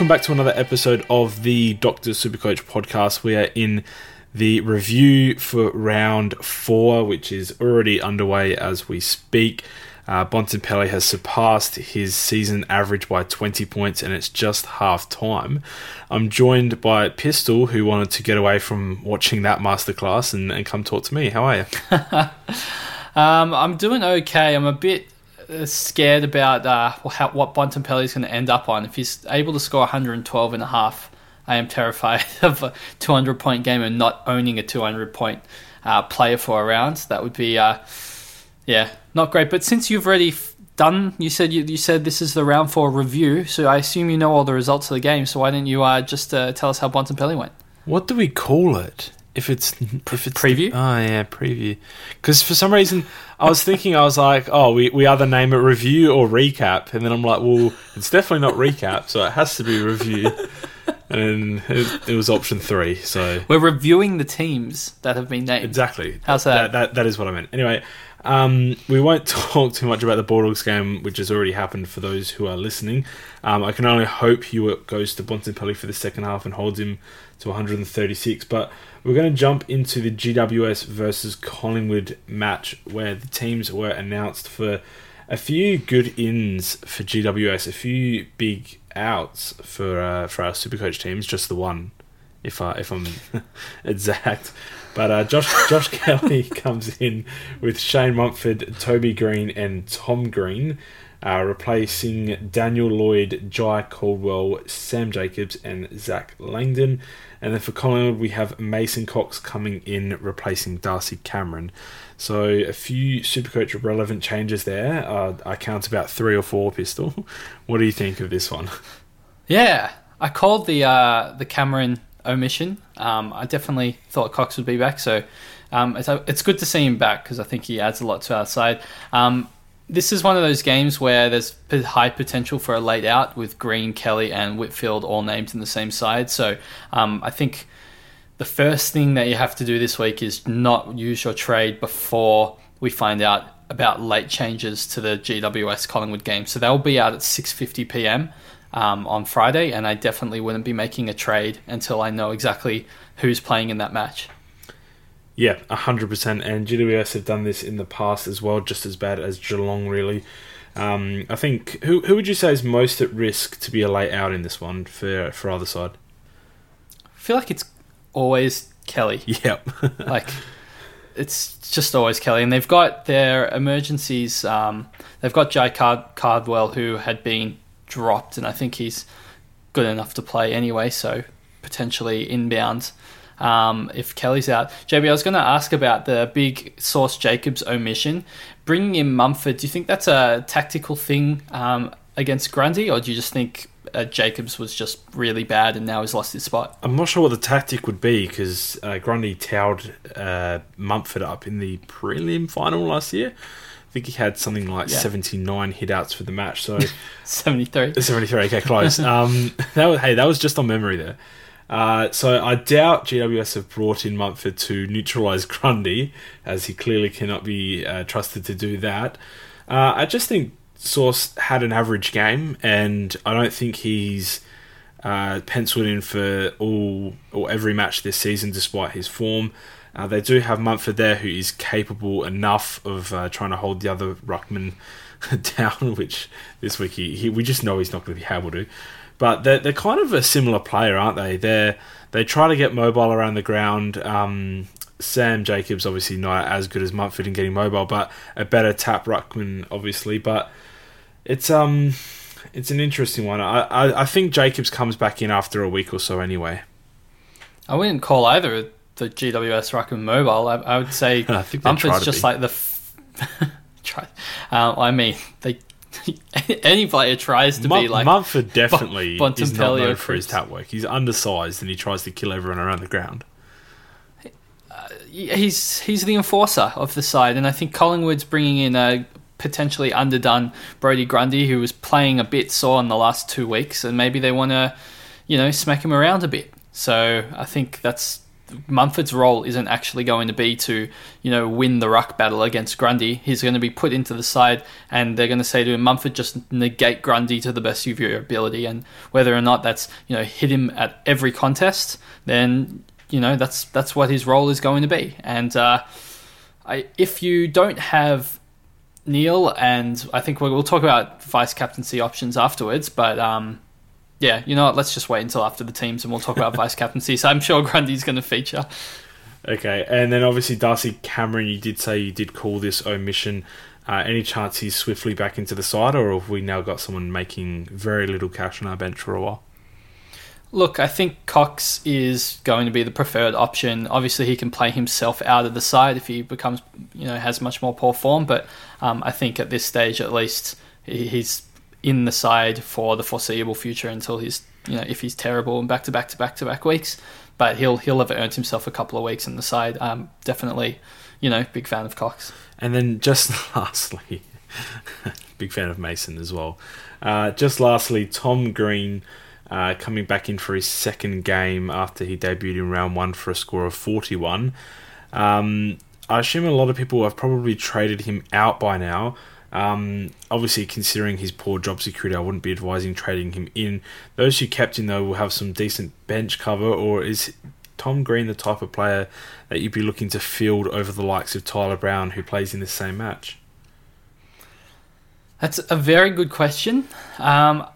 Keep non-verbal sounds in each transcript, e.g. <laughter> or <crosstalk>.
Welcome back to another episode of the Doctor Supercoach podcast. We are in the review for round four, which is already underway as we speak. Uh, Bontempelli has surpassed his season average by 20 points, and it's just half time. I'm joined by Pistol, who wanted to get away from watching that masterclass and, and come talk to me. How are you? <laughs> um, I'm doing okay. I'm a bit scared about uh, how, what Bontempelli is going to end up on. If he's able to score 112 and a half, I am terrified <laughs> of a 200 point game and not owning a 200 point uh, player for a round. That would be, uh, yeah, not great. But since you've already done, you said you, you, said this is the round four review, so I assume you know all the results of the game. So why didn't you uh, just uh, tell us how Bontempelli went? What do we call it? If it's if it's preview, oh yeah, preview. Because for some reason I was thinking I was like, oh, we, we either name it review or recap, and then I'm like, well, it's definitely not recap, so it has to be review. And it, it, was option three. So we're reviewing the teams that have been named. Exactly. How's that? That, that, that is what I meant. Anyway, um, we won't <laughs> talk too much about the Bulldogs game, which has already happened for those who are listening. Um, I can only hope Hewett goes to Bontempelli for the second half and holds him to 136. But we're going to jump into the GWS versus Collingwood match where the teams were announced for a few good ins for GWS, a few big outs for uh, for our Supercoach teams, just the one, if I if I'm <laughs> exact. But uh, Josh <laughs> Josh Kelly <laughs> comes in with Shane Mumford, Toby Green, and Tom Green, uh, replacing Daniel Lloyd, Jye Caldwell, Sam Jacobs, and Zac Langdon. And then for Collingwood, we have Mason Cox coming in, replacing Darcy Cameron. So a few Supercoach relevant changes there. Uh, I count about three or four. Pistol. <laughs> What do you think of this one? Yeah, I called the uh, the Cameron omission. Um, I definitely thought Cox would be back, so um, it's, it's good to see him back because I think he adds a lot to our side. Um, this is one of those games where there's high potential for a late out with Green, Kelly, and Whitfield all named in the same side. So um, I think the first thing that you have to do this week is not use your trade before we find out about late changes to the GWS Collingwood game. So they'll be out at 6:50 p.m. Um, on Friday, and I definitely wouldn't be making a trade until I know exactly who's playing in that match. Yeah, 100%. And GWS have done this in the past as well, just as bad as Geelong, really. Um, I think, who, who would you say is most at risk to be a late out in this one for, for either side? I feel like it's always Kelly. <laughs> Yep. <laughs> like, it's just always Kelly. And they've got their emergencies. Um, they've got Jye Card- Cardwell, who had been dropped, and I think he's good enough to play anyway, so potentially inbound um, if Kelly's out. JB, I was going to ask about the big Sauce Jacobs omission. Bringing in Mumford, do you think that's a tactical thing um, against Grundy, or do you just think uh, Jacobs was just really bad and now he's lost his spot? I'm not sure what the tactic would be because uh, Grundy towed uh, Mumford up in the prelim final last year. I think he had something like yeah. 79 hitouts for the match. So <laughs> 73. <laughs> 73. Okay, close. <laughs> um, that was, hey, that was just on memory there. Uh, so I doubt GWS have brought in Mumford to neutralise Grundy, as he clearly cannot be uh, trusted to do that. Uh, I just think Sauce had an average game, and I don't think he's uh, penciled in for all or every match this season, despite his form. Uh, they do have Mumford there, who is capable enough of uh, trying to hold the other ruckman <laughs> down, which this week he, he, we just know he's not going to be able to. But they're, they're kind of a similar player, aren't they? They they try to get mobile around the ground. Um, Sam Jacobs obviously not as good as Mumford in getting mobile, but a better tap ruckman obviously. But it's um it's an interesting one. I, I, I think Jacobs comes back in after a week or so anyway. I wouldn't call either the GWS ruckman mobile. I, I would say <laughs> I Mumford's just be. like the. F- <laughs> try. Uh, I mean, they <laughs> any player tries to be like Mumford definitely B- is not known for his tap work. He's undersized and he tries to kill everyone around the ground. Uh, he's he's the enforcer of the side, and I think Collingwood's bringing in a potentially underdone Brodie Grundy, who was playing a bit sore in the last two weeks, and maybe they want to, you know, smack him around a bit. So I think that's Mumford's role isn't actually going to be to, you know, win the ruck battle against Grundy. He's going to be put into the side, and they're going to say to him, Mumford, just negate Grundy to the best of your ability. And whether or not that's, you know, hit him at every contest, then, you know, that's that's what his role is going to be. And uh, I, if you don't have Neale, and I think we'll, we'll talk about vice captaincy options afterwards, but. Um, yeah, you know what? Let's just wait until after the teams and we'll talk about <laughs> vice captaincy. So I'm sure Grundy's going to feature. Okay, and then obviously Darcy Cameron, you did say you did call this omission. Uh, any chance he's swiftly back into the side, or have we now got someone making very little cash on our bench for a while? Look, I think Cox is going to be the preferred option. Obviously, he can play himself out of the side if he becomes, you know, has much more poor form. But um, I think at this stage, at least, he's in the side for the foreseeable future until he's you know if he's terrible and back to back to back to back weeks. But he'll he'll have earned himself a couple of weeks in the side. Um, definitely, you know, big fan of Cox. And then just <laughs> lastly, <laughs> big fan of Mason as well. Uh, just lastly, Tom Green. Uh, coming back in for his second game after he debuted in round one for a score of 41. Um, I assume a lot of people have probably traded him out by now, um, obviously, considering his poor job security, I wouldn't be advising trading him in. Those who kept him, though, will have some decent bench cover, or is Tom Green the type of player that you'd be looking to field over the likes of Tyler Brown, who plays in the same match? That's a very good question. Um,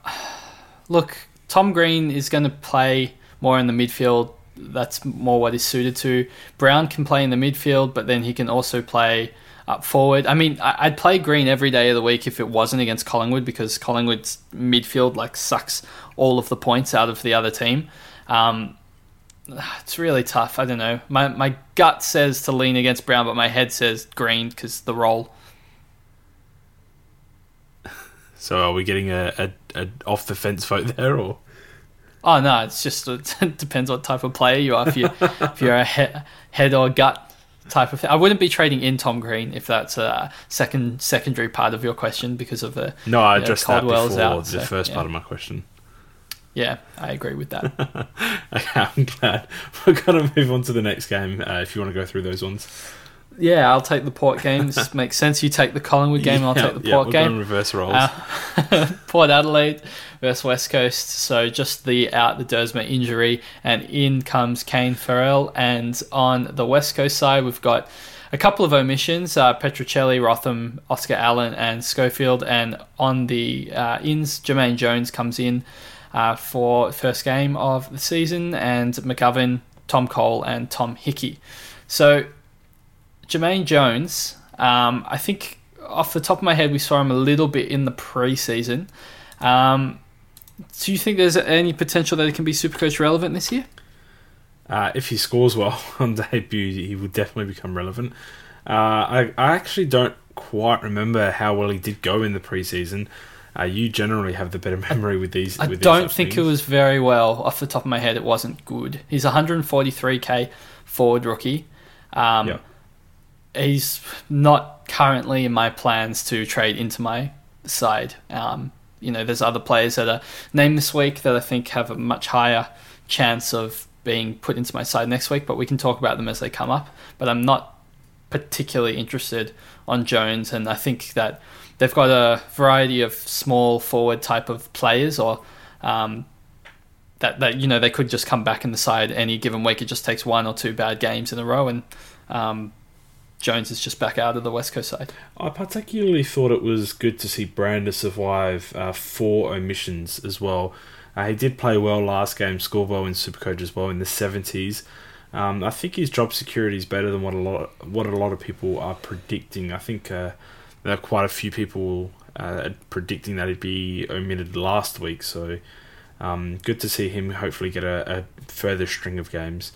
look, Tom Green is going to play more in the midfield. That's more what he's suited to. Brown can play in the midfield, but then he can also play up forward. I mean, I'd play Green every day of the week if it wasn't against Collingwood because Collingwood's midfield like sucks all of the points out of the other team. Um, it's really tough. I don't know. My my gut says to lean against Brown, but my head says Green because the role. <laughs> So are we getting a, a, a off the fence vote there, or? Oh no, it's just <laughs> it depends what type of player you are. If you if you're a he- head or gut type of thing. I wouldn't be trading in Tom Green if that's a second secondary part of your question because of the no. I addressed know, that before out, the so, first yeah. part of my question. Yeah, I agree with that. <laughs> okay, I'm glad. <laughs> We're going to move on to the next game uh, if you want to go through those ones. Yeah, I'll take the Port game. This <laughs> makes sense. You take the Collingwood game, yeah, I'll take the Port yeah, game. reverse roles. Uh, <laughs> Port Adelaide versus West Coast. So just the out the Duursma injury, and in comes Kane Farrell. And on the West Coast side, we've got a couple of omissions: uh, Rotham, Oscar Allen, and Schofield. And on the uh, ins, Jamaine Jones comes in uh, for first game of the season, and McGovern, Tom Cole, and Tom Hickey. So Jamaine Jones, um, I think off the top of my head, we saw him a little bit in the preseason. Um, do you think there's any potential that he can be Supercoach relevant this year? Uh, if he scores well <laughs> on debut, he will definitely become relevant. Uh, I, I actually don't quite remember how well he did go in the preseason. Uh, you generally have the better <laughs> memory with these. I with don't think things. it was very well. Off the top of my head, it wasn't good. He's 143k forward rookie. Um, yeah he's not currently in my plans to trade into my side. Um, you know, there's other players that are named this week that I think have a much higher chance of being put into my side next week, but we can talk about them as they come up. But I'm not particularly interested on Jones, and I think that they've got a variety of small forward type of players, or um, that that you know they could just come back in the side any given week. It just takes one or two bad games in a row, and um, Jones is just back out of the West Coast side. I particularly thought it was good to see Brander survive uh, four omissions as well. Uh, he did play well last game, score well in Supercoach as well in the 70s. Um, I think his job security is better than what a lot what a lot of people are predicting. I think uh, there are quite a few people uh, predicting that he'd be omitted last week. So um, good to see him hopefully get a, a further string of games.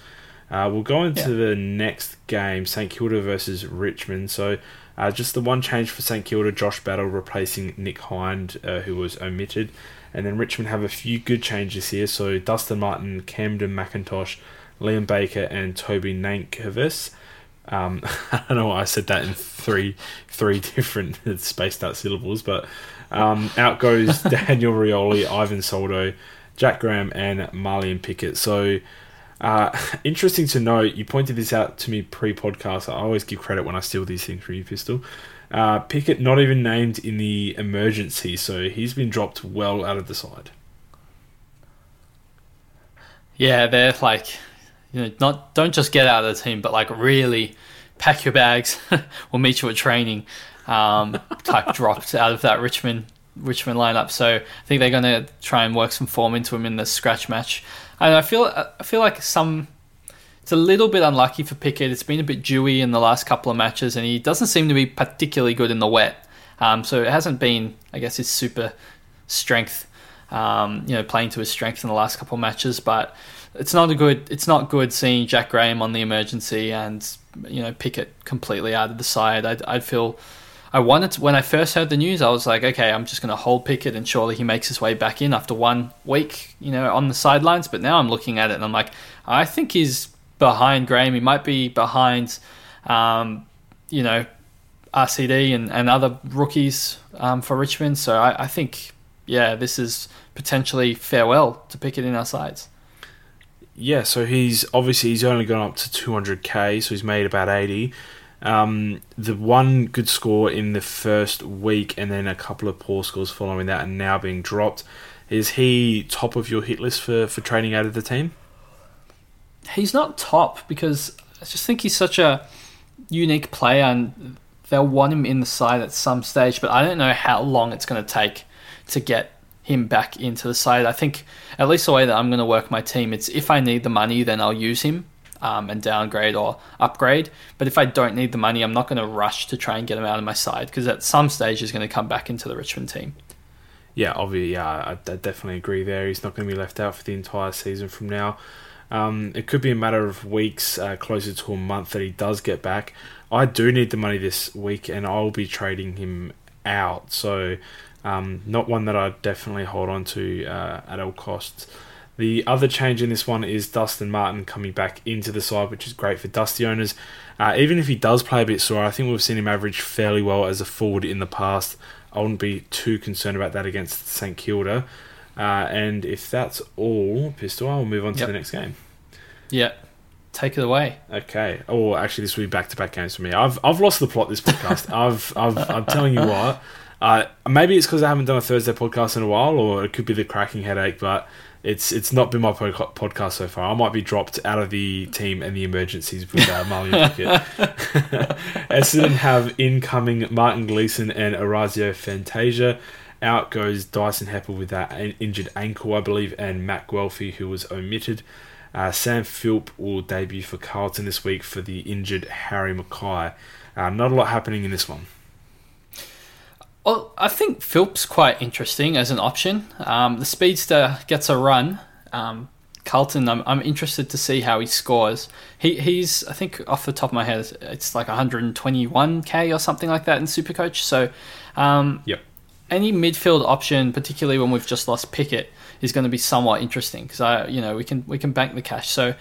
Uh, we'll go into yeah. the next game, St Kilda versus Richmond. So, uh, just the one change for St Kilda, Josh Battle replacing Nick Hind, uh, who was omitted. And then Richmond have a few good changes here. So, Dustin Martin, Kamdyn McIntosh, Liam Baker, and Toby Nankervis. Um, <laughs> I don't know why I said that in three three <laughs> different spaced out syllables, but um, out goes <laughs> Daniel Rioli, Ivan Soldo, Jack Graham, and Marlion Pickett. So Uh, <laughs> interesting to note, you pointed this out to me pre-podcast. I always give credit when I steal these things from you, Pistol. Uh, Pickett not even named in the emergency, so he's been dropped well out of the side. Yeah, they're like, you know, not don't just get out of the team, but like really pack your bags. <laughs> we'll meet you at training. Um, <laughs> type dropped out of that Richmond Richmond lineup. So I think they're going to try and work some form into him in the scratch match. And I feel I feel like some it's a little bit unlucky for Pickett. It's been a bit dewy in the last couple of matches, and he doesn't seem to be particularly good in the wet. Um, so it hasn't been, I guess, his super strength. Um, you know, playing to his strength in the last couple of matches, but it's not a good. It's not good seeing Jack Graham on the emergency and you know Pickett completely out of the side. I'd, I'd feel I wanted to, when I first heard the news, I was like, okay, I'm just going to hold Pickett and surely he makes his way back in after one week, you know, on the sidelines. But now I'm looking at it and I'm like, I think he's behind Graham. He might be behind, um, you know, RCD and, and other rookies um, for Richmond. So I, I think, yeah, this is potentially farewell to Pickett in our sides. Yeah, so he's obviously he's only gone up to 200k, so he's made about 80. Um, the one good score in the first week and then a couple of poor scores following that and now being dropped. Is he top of your hit list for, for training out of the team? He's not top because I just think he's such a unique player and they'll want him in the side at some stage, but I don't know how long it's going to take to get him back into the side. I think at least the way that I'm going to work my team, it's if I need the money, then I'll use him um, and downgrade or upgrade. But if I don't need the money, I'm not going to rush to try and get him out of my side because at some stage he's going to come back into the Richmond team. Yeah, obviously, yeah, I, I definitely agree there. He's not going to be left out for the entire season from now. Um, it could be a matter of weeks, uh, closer to a month, that he does get back. I do need the money this week, and I'll be trading him out. So, um, not one that I definitely hold on to uh, at all costs. The other change in this one is Dustin Martin coming back into the side, which is great for Dusty owners. Uh, even if he does play a bit sore, I think we've seen him average fairly well as a forward in the past. I wouldn't be too concerned about that against St Kilda. Uh, and if that's all, Pistol, I'll move on to yep. the next game. Yeah, take it away. Okay. Oh, actually, this will be back-to-back games for me. I've I've lost the plot this podcast. <laughs> I've, I've I'm telling you what. Uh, maybe it's because I haven't done a Thursday podcast in a while, or it could be the cracking headache. But it's it's not been my podcast so far. I might be dropped out of the team and the emergencies with uh, Marley Pickett. <laughs> Essendon have incoming Martin Gleeson and Orazio Fantasia. Out goes Dyson Heppell with that injured ankle, I believe, and Matt Guelfi, who was omitted. Uh, Sam Philp will debut for Carlton this week for the injured Harry McKay. Uh, not a lot happening in this one. Well, I think Philp's quite interesting as an option. Um, the speedster gets a run. Um, Carlton, I'm, I'm interested to see how he scores. He he's I think off the top of my head, it's like 121k or something like that in Supercoach. So, um, yep. Any midfield option, particularly when we've just lost Pickett, is going to be somewhat interesting because I you know we can we can bank the cash. So.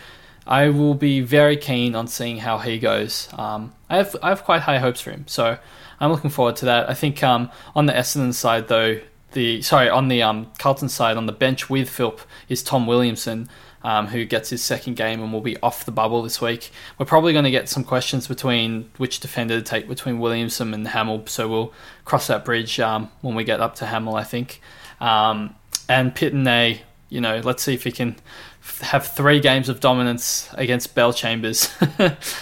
I will be very keen on seeing how he goes. Um, I have I have quite high hopes for him. So I'm looking forward to that. I think um, on the Essendon side, though, the sorry on the um, Carlton side on the bench with Philp is Tom Williamson. Um, who gets his second game and will be off the bubble this week. We're probably going to get some questions between which defender to take between Williamson and Hamill, so we'll cross that bridge um, when we get up to Hamill, I think. Um, and Pittonet, you know, let's see if he can have three games of dominance against Bellchambers.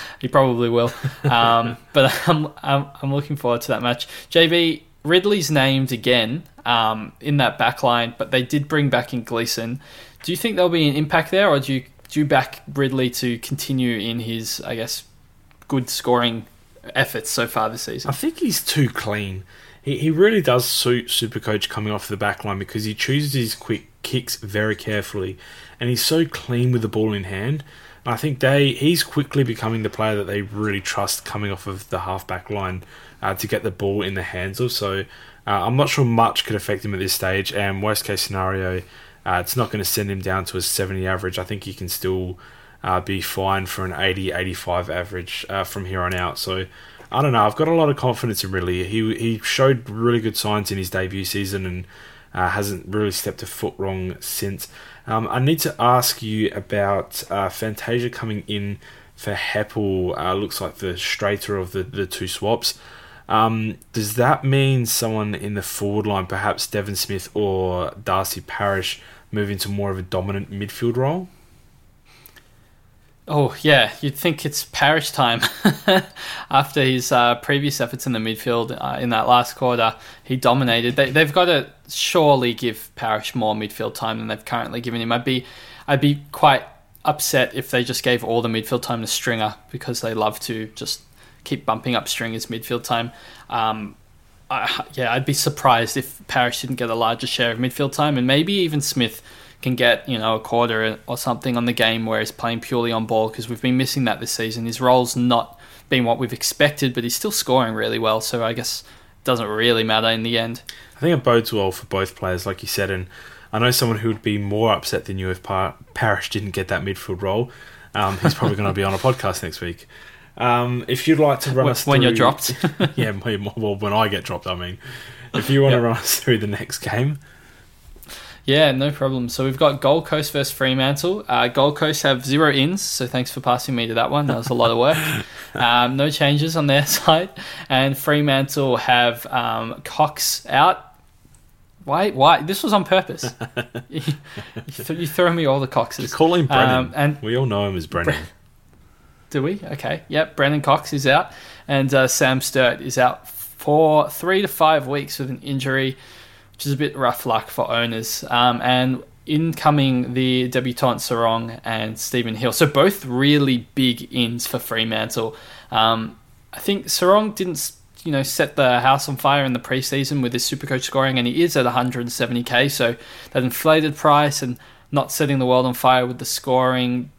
<laughs> he probably will. Um, <laughs> but I'm, I'm, I'm looking forward to that match. JB Ridley's named again um, in that back line, but they did bring back in Gleeson. Do you think there'll be an impact there, or do you do you back Ridley to continue in his, I guess, good scoring efforts so far this season? I think he's too clean. He, he really does suit Supercoach coming off the back line because he chooses his quick kicks very carefully and he's so clean with the ball in hand. I think they he's quickly becoming the player that they really trust coming off of the halfback line uh, to get the ball in the hands of. So uh, I'm not sure much could affect him at this stage. And worst case scenario, uh, it's not going to send him down to a 70 average. I think he can still uh, be fine for an 80 85 average uh, from here on out. So I don't know. I've got a lot of confidence in Ridley. He he showed really good signs in his debut season and Uh, hasn't really stepped a foot wrong since. Um, I need to ask you about uh, Fantasia coming in for Heppell. Uh, looks like the straighter of the, the two swaps. Um, does that mean someone in the forward line, perhaps Devon Smith or Darcy Parish, move into more of a dominant midfield role? Oh yeah, you'd think it's Parish time <laughs> after his uh, previous efforts in the midfield uh, in that last quarter. He dominated. They, have got to surely give Parish more midfield time than they've currently given him. I'd be, I'd be quite upset if they just gave all the midfield time to Stringer because they love to just keep bumping up Stringer's midfield time. Um, I, yeah, I'd be surprised if Parish didn't get a larger share of midfield time, and maybe even Smith can get you know a quarter or something on the game where he's playing purely on ball because we've been missing that this season. His role's not been what we've expected, but he's still scoring really well. So I guess it doesn't really matter in the end. I think it bodes well for both players, like you said, and I know someone who would be more upset than you if Par- Parish didn't get that midfield role. Um, he's probably going to be on a podcast next week. Um, if you'd like to run when, us when you're dropped, <laughs> yeah, well, when I get dropped, I mean, if you want yep. to run us through the next game, yeah, no problem. So we've got Gold Coast versus Fremantle. Uh, Gold Coast have zero ins, so thanks for passing me to that one. That was a lot of work. <laughs> Um, no changes on their <laughs> side, and Fremantle have um, Cox out. Why? Why? This was on purpose. you, <laughs> you, throw me all the Coxes. Call him Brennan. Um, and we all know him as Brennan. Do we? Okay. Yep. Brennan Cox is out, and uh, Sam Sturt is out for three to five weeks with an injury which is a bit rough luck for owners. Um, and incoming the debutant Serong and Stephen Hill. So both really big ins for Fremantle. Um, I think Serong didn't you know set the house on fire in the preseason with his Supercoach scoring, and he is at 170k. So that inflated price and not setting the world on fire with the scoring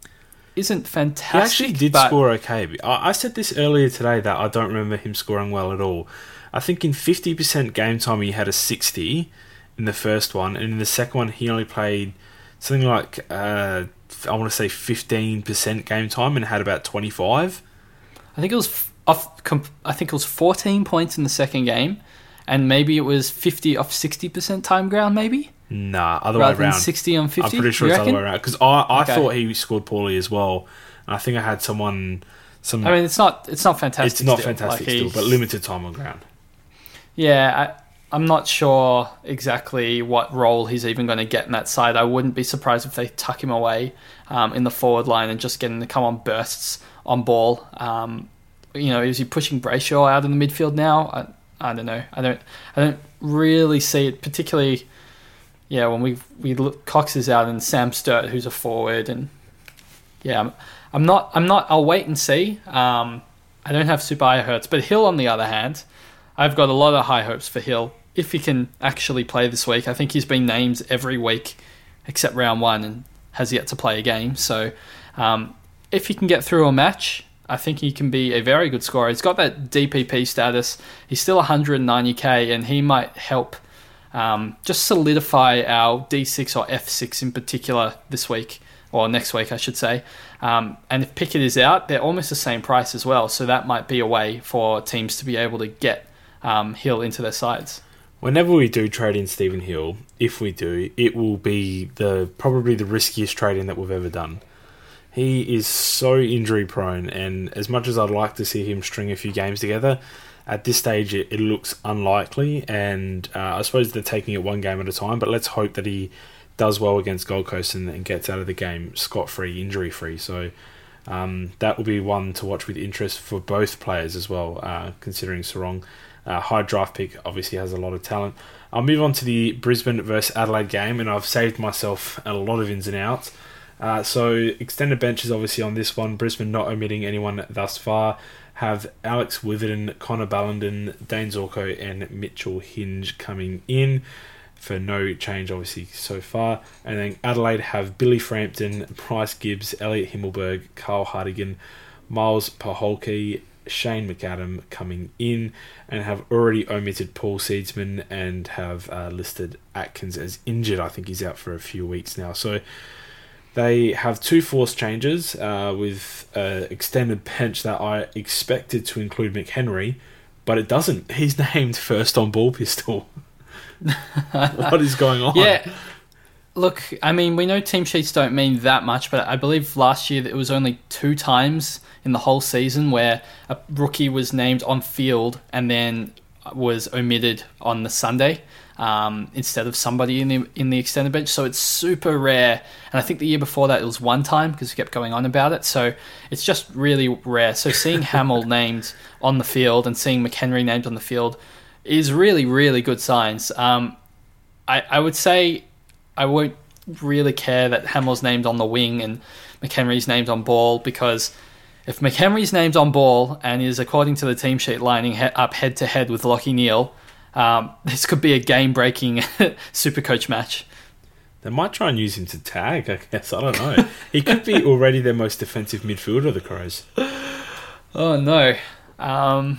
isn't fantastic. He actually did score okay. I said this earlier today that I don't remember him scoring well at all. I think in 50% game time he had a 60 in the first one, and in the second one he only played something like uh, I want to say 15% game time and had about 25. I think it was off. I think it was 14 points in the second game, and maybe it was 50 off 60% time ground, maybe. Nah, other Rather way around. 60 on 50. I'm pretty sure it's other way around because I, I okay. thought he scored poorly as well, and I think I had someone. Some, I mean, it's not it's not fantastic. It's not still. fantastic like still, but limited time on ground. Yeah, I, I'm not sure exactly what role he's even going to get in that side. I wouldn't be surprised if they tuck him away um, in the forward line and just get him to come on bursts on ball. Um, you know, is he pushing Brayshaw out in the midfield now? I, I don't know. I don't. I don't really see it particularly. Yeah, when we we look, Cox is out and Sam Sturt, who's a forward, and yeah, I'm, I'm not. I'm not. I'll wait and see. Um, I don't have high hurts, but Hill on the other hand, I've got a lot of high hopes for Hill if he can actually play this week. I think he's been named every week except round one and has yet to play a game. So um, if he can get through a match, I think he can be a very good scorer. He's got that DPP status. He's still 190k, and he might help um, just solidify our D6 or F6 in particular this week or next week, I should say. Um, and if Pickett is out, they're almost the same price as well. So that might be a way for teams to be able to get um, Hill into their sides. Whenever we do trade in Stephen Hill, if we do, it will be the probably the riskiest trading that we've ever done. He is so injury prone, and as much as I'd like to see him string a few games together, at this stage it, it looks unlikely. And uh, I suppose they're taking it one game at a time, but let's hope that he does well against Gold Coast and, and gets out of the game scot free, injury free. So um, that will be one to watch with interest for both players as well, uh, considering Serong uh, high draft pick obviously has a lot of talent. I'll move on to the Brisbane versus Adelaide game, and I've saved myself a lot of ins and outs. Uh, so extended benches obviously on this one. Brisbane not omitting anyone thus far. Have Alex Witherden, Connor Ballenden, Dane Zorko, and Mitchell Hinge coming in for no change obviously so far. And then Adelaide have Billy Frampton, Bryce Gibbs, Elliot Himmelberg, Carl Hartigan, Myles Poholke, Shane McAdam coming in and have already omitted Paul Seedsman and have uh, listed Atkins as injured. I think he's out for a few weeks now. So they have two force changes uh, with uh, extended bench that I expected to include McHenry, but it doesn't. <laughs> He's named first on ball pistol. <laughs> what is going on? Yeah. Look, I mean, we know team sheets don't mean that much, but I believe last year it was only two times in the whole season where a rookie was named on field and then was omitted on the Sunday um, instead of somebody in the in the extended bench. So it's super rare. And I think the year before that it was one time because we kept going on about it. So it's just really rare. So seeing <laughs> Hamill named on the field and seeing McHenry named on the field is really really good signs. Um, I I would say I won't really care that Hamill's named on the wing and McHenry's named on ball because if McHenry's named on ball and is, according to the team sheet, lining he- up head to head with Lachie Neale, um, <laughs> this could be a game breaking <laughs> super coach match. They might try and use him to tag, I guess. I don't know. he could be already their most defensive midfielder, the Crows. <laughs> Oh, no. Um,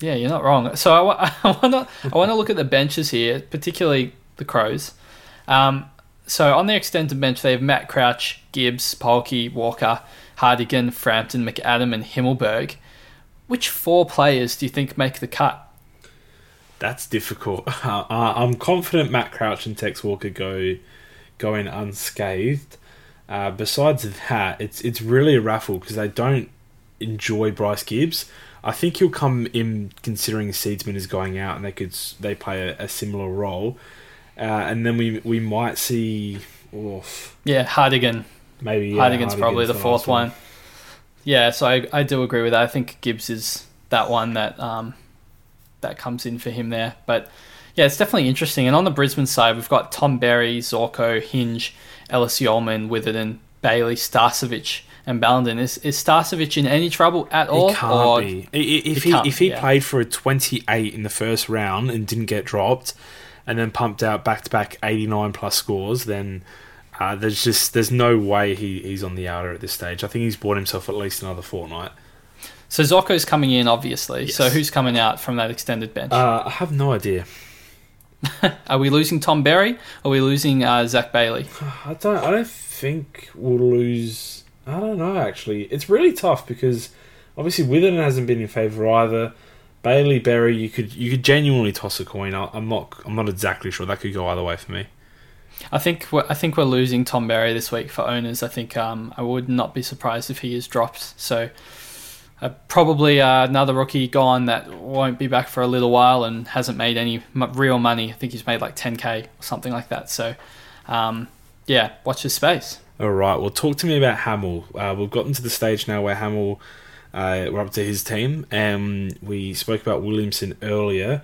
yeah, you're not wrong. So I, I want to I want to look at the benches here, particularly the Crows. Um, so on their extended bench, they have Matt Crouch, Gibbs, Polkey, Walker, Hartigan, Frampton, McAdam, and Himmelberg. Which four players do you think make the cut? That's difficult. <laughs> Uh, I'm confident Matt Crouch and Tex Walker go going unscathed. Uh, besides that, it's it's really a raffle because they don't enjoy Bryce Gibbs. I think he'll come in considering Seedsman is going out and they could they play a, a similar role. Uh, and then we we might see. Oof, Yeah, Hartigan. Maybe yeah, Hartigan's probably the fourth one. Yeah, so I, I do agree with that. I think Gibbs is that one that um, that comes in for him there. But yeah, it's definitely interesting. And on the Brisbane side, we've got Tom Berry, Zorko, Hinge, Ellis Yeoman, Witherden, Bailey, Starcevic, and Ballenden. Is is Starcevic in any trouble at all? He can't or- be. If he if he yeah. played for a 28 in the first round and didn't get dropped, and then pumped out back to back 89 plus scores, then uh, there's just there's no way he, he's on the outer at this stage. I think he's bought himself at least another fortnight. So Zorko's coming in, obviously. So who's coming out from that extended bench? Uh, I have no idea. <laughs> Are we losing Tom Berry? Are we losing uh, Zac Bailey? <sighs> I don't. I don't think we'll lose. I don't know. Actually, it's really tough because obviously Witherden hasn't been in favour either. Bailey Berry, you could you could genuinely toss a coin. I'm not. I'm not exactly sure. That could go either way for me. I think we're, I think we're losing Tom Berry this week for owners. I think um, I would not be surprised if he is dropped. So uh, probably uh, another rookie gone that won't be back for a little while and hasn't made any m- real money. I think he's made like 10k or something like that. So um, yeah, watch his space. All right. Well, talk to me about Hamill. Uh, we've gotten to the stage now where Hamill, uh, we're up to his team, and we spoke about Williamson earlier.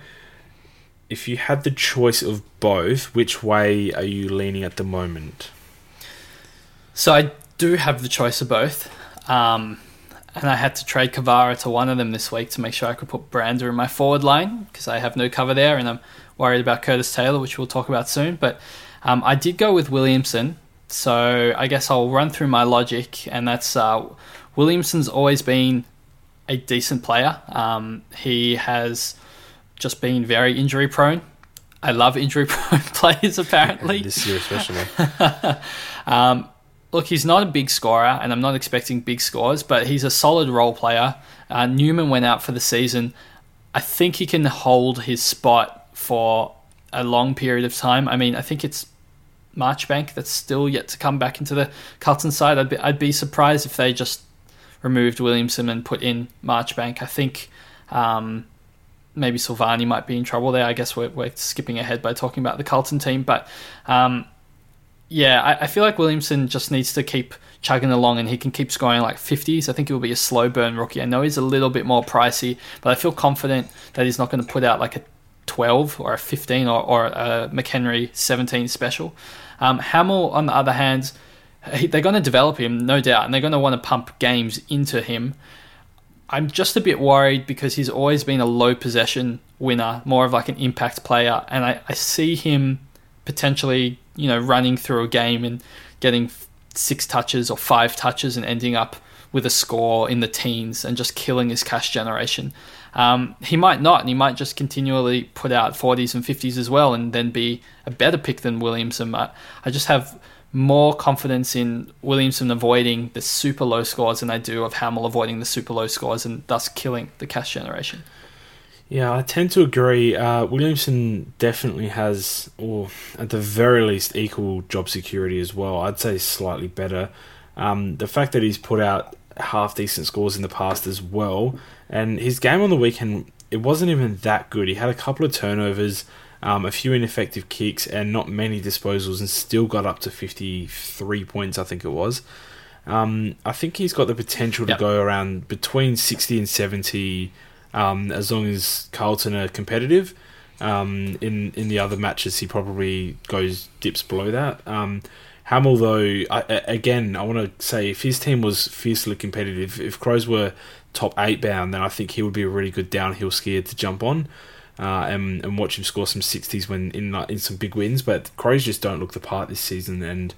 If you had the choice of both, which way are you leaning at the moment? So I do have the choice of both. Um, and I had to trade Kavara to one of them this week to make sure I could put Brander in my forward line because I have no cover there and I'm worried about Curtis Taylor, which we'll talk about soon. But um, I did go with Williamson. So I guess I'll run through my logic, and that's uh, Williamson's always been a decent player. Um, he has just being very injury prone. I love injury <laughs> prone players, apparently. <laughs> This year, especially. <laughs> Um, look, he's not a big scorer, and I'm not expecting big scores, but he's a solid role player. Uh, Newman went out for the season. I think he can hold his spot for a long period of time. I mean, I think it's Marchbank that's still yet to come back into the Carlton side. I'd be, I'd be surprised if they just removed Williamson and put in Marchbank. I think um, maybe Silvagni might be in trouble there. I guess we're, we're skipping ahead by talking about the Carlton team, but um, yeah, I, I feel like Williamson just needs to keep chugging along and he can keep scoring like 50s. I think he'll be a slow burn rookie. I know he's a little bit more pricey, but I feel confident that he's not going to put out like a 12 or a 15 or, or a McHenry 17 special. Um, Hamill, on the other hand, they're going to develop him, no doubt, and they're going to want to pump games into him. I'm just a bit worried because he's always been a low possession winner, more of like an impact player, and I, I see him potentially, you know, running through a game and getting six touches or five touches and ending up with a score in the teens and just killing his cash generation. Um, he might not, and he might just continually put out 40s and 50s as well, and then be a better pick than Williamson. I, I just have more confidence in Williamson avoiding the super low scores than I do of Hamill avoiding the super low scores and thus killing the cash generation. Yeah, I tend to agree. Uh, Williamson definitely has, or at the very least, equal job security as well. I'd say slightly better. Um, the fact that he's put out half decent scores in the past as well, and his game on the weekend, it wasn't even that good. He had a couple of turnovers, um, a few ineffective kicks, and not many disposals, and still got up to 53 points, I think it was. Um, I think he's got the potential to Yep. go around between 60 and 70 um, as long as Carlton are competitive. Um, in in the other matches, he probably goes dips below that. Um, Hamill, though, I, again, I want to say if his team was fiercely competitive, if Crows were top eight bound, then I think he would be a really good downhill skier to jump on. Uh, and, and watch him score some 60s when in in some big wins, but Crows just don't look the part this season, and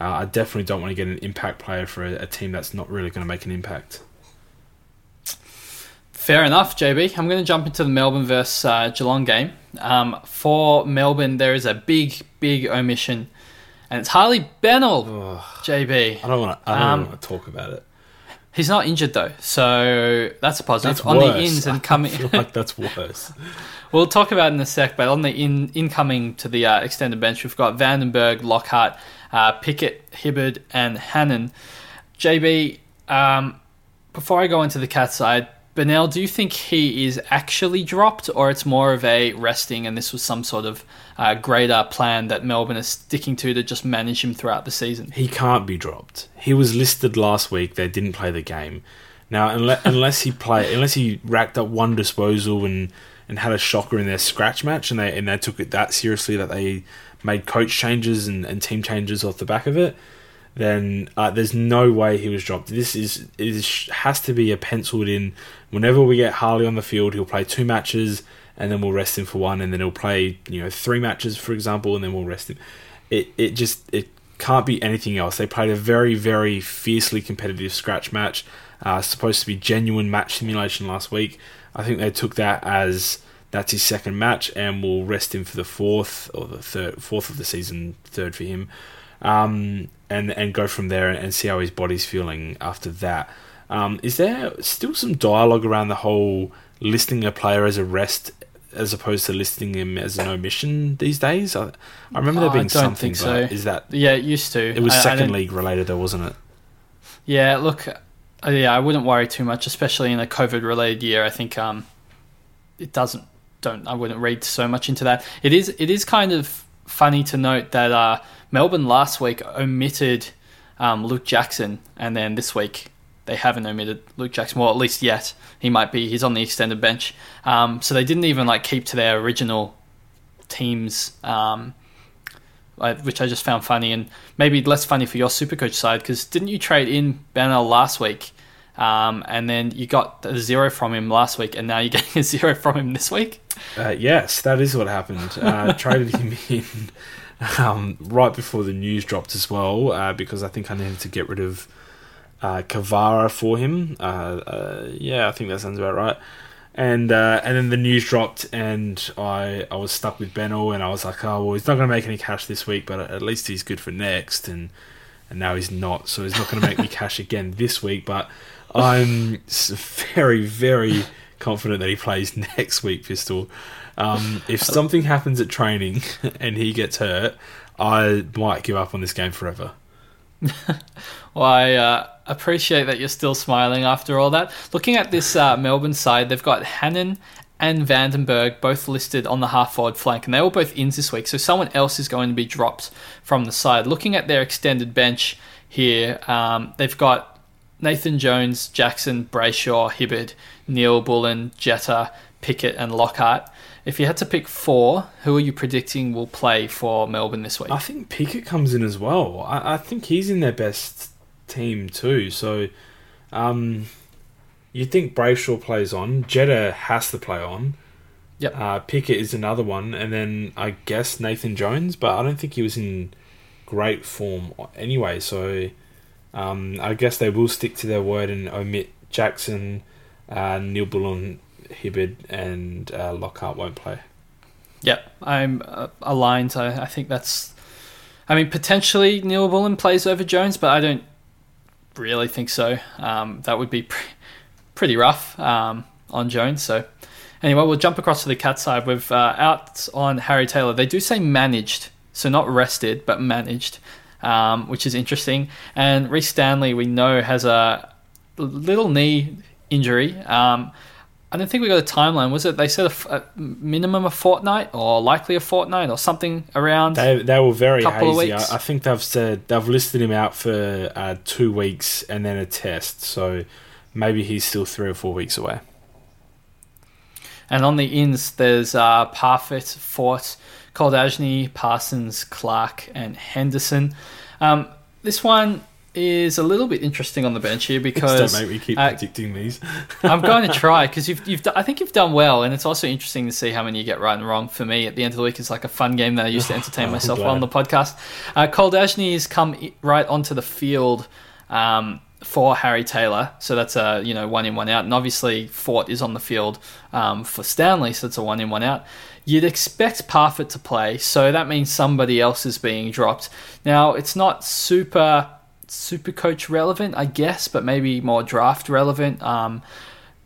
uh, I definitely don't want to get an impact player for a, a team that's not really going to make an impact. Fair enough, JB. I'm going to jump into the Melbourne versus uh, Geelong game. Um, for Melbourne, there is a big, big omission, and it's Harley Bennell. JB. I don't want to. I don't Um, want to talk about it. He's not injured though, so that's a positive. That's on worse. the ins and <laughs> I coming, feel like that's worse. <laughs> we'll talk about in a sec. But on the in incoming to the uh, extended bench, we've got Vandenberg, Lockhart, uh, Pickett, Hibbard, and Hannon. JB, um, before I go into the cat side, Bennell, do you think he is actually dropped, or it's more of a resting, and this was some sort of uh, greater plan that Melbourne is sticking to to just manage him throughout the season? He can't be dropped. He was listed last week. They didn't play the game. Now, unless, <laughs> unless he play, unless he racked up one disposal and, and had a shocker in their scratch match, and they and they took it that seriously that they made coach changes and, and team changes off the back of it, then uh, there's no way he was dropped. This is is has to be a penciled in. Whenever we get Harley on the field, he'll play two matches, and then we'll rest him for one, and then he'll play you know three matches, for example, and then we'll rest him. It it just it can't be anything else. They played a very very fiercely competitive scratch match, uh, supposed to be genuine match simulation last week. I think they took that as that's his second match, and we'll rest him for the fourth or the third, fourth of the season, third for him um, and and go from there and see how his body's feeling after that. Um, is there still some dialogue around the whole listing a player as a rest as opposed to listing him as an omission these days? I, I remember there Oh, I being don't something. so. Is that Yeah, it used to. it was I- I second don't- league related, though, wasn't it? Yeah, look, yeah, I wouldn't worry too much, especially in a COVID-related year. I think um, it doesn't. Don't I wouldn't read so much into that. It is. It is kind of funny to note that uh, Melbourne last week omitted um, Luke Jackson, and then this week they haven't omitted Luke Jackson. Well, at least yet he might be. He's on the extended bench. Um, so they didn't even like keep to their original teams. Um, I- which I just found funny and maybe less funny for your Supercoach side because didn't you trade in Banner last week, um, and then you got a zero from him last week, and now you're <laughs> getting a zero from him this week? Uh, yes, that is what happened. Uh, traded him <laughs> in um, right before the news dropped as well, uh, because I think I needed to get rid of uh, Kavara for him. Uh, uh, yeah, I think that sounds about right. And uh, and then the news dropped, and I I was stuck with Benno, and I was like, oh well, he's not going to make any cash this week, but at least he's good for next, and and now he's not, so he's not going to make me <laughs> cash again this week. But I'm very very confident that he plays <laughs> next week, Pistol. Um, if <laughs> something happens at training and he gets hurt, I might give up on this game forever. Well, I uh, appreciate that you're still smiling after all that. Looking at this uh, Melbourne side, they've got Hannon and Vandenberg both listed on the half forward flank, and they were both ins this week. So someone else is going to be dropped from the side. Looking at their extended bench here, um, they've got Nathan Jones, Jackson, Brayshaw, Hibbard, Neil Bullen, Jetta, Pickett, and Lockhart. If you had to pick four, who are you predicting will play for Melbourne this week? I think Pickett comes in as well. I, I think he's in their best team too. So, um, you think Brayshaw plays on? Jetta has to play on. Yep. Uh, Pickett is another one, and then I guess Nathan Jones, but I don't think he was in great form anyway. So, um, I guess they will stick to their word and omit Jackson, uh, Neil Bullen, Hibbard, and uh, Lockhart won't play. Yep, I'm uh, aligned. I, I think that's. I mean, potentially Neil Bullen plays over Jones, but I don't really think so. Um, that would be <laughs> pre- pretty rough um, on Jones. So, Anyway, we'll jump across to the cat side. We've uh, out on Harry Taylor. They do say managed, so not rested, but managed, um, which is interesting. And Rhys Stanley, we know, has a little knee injury. Um, I don't think we got a timeline. Was it they said a minimum a fortnight or likely a fortnight or something around? They, they were very hazy. I. I think they've said they've listed him out for uh, two weeks and then a test. So maybe he's still three or four weeks away. And on the ins, there's uh, Parfitt, Fort, Kolodjashnij, Parsons, Clark, and Henderson. Um, this one is a little bit interesting on the bench here because don't make me keep uh, predicting these. <laughs> I'm going <laughs> to try because you've, you've I think you've done well, and it's also interesting to see how many you get right and wrong. For me, at the end of the week, it's like a fun game that I used to <laughs> entertain I'm myself on the podcast. Uh, Kolodjashnij has come right onto the field um, for Harry Taylor, so that's a you know one in one out, and obviously Fort is on the field um, for Stanley, so it's a one in one out. You'd expect Parfitt to play, so that means somebody else is being dropped. Now it's not super super coach relevant, I guess, but maybe more draft relevant. Um,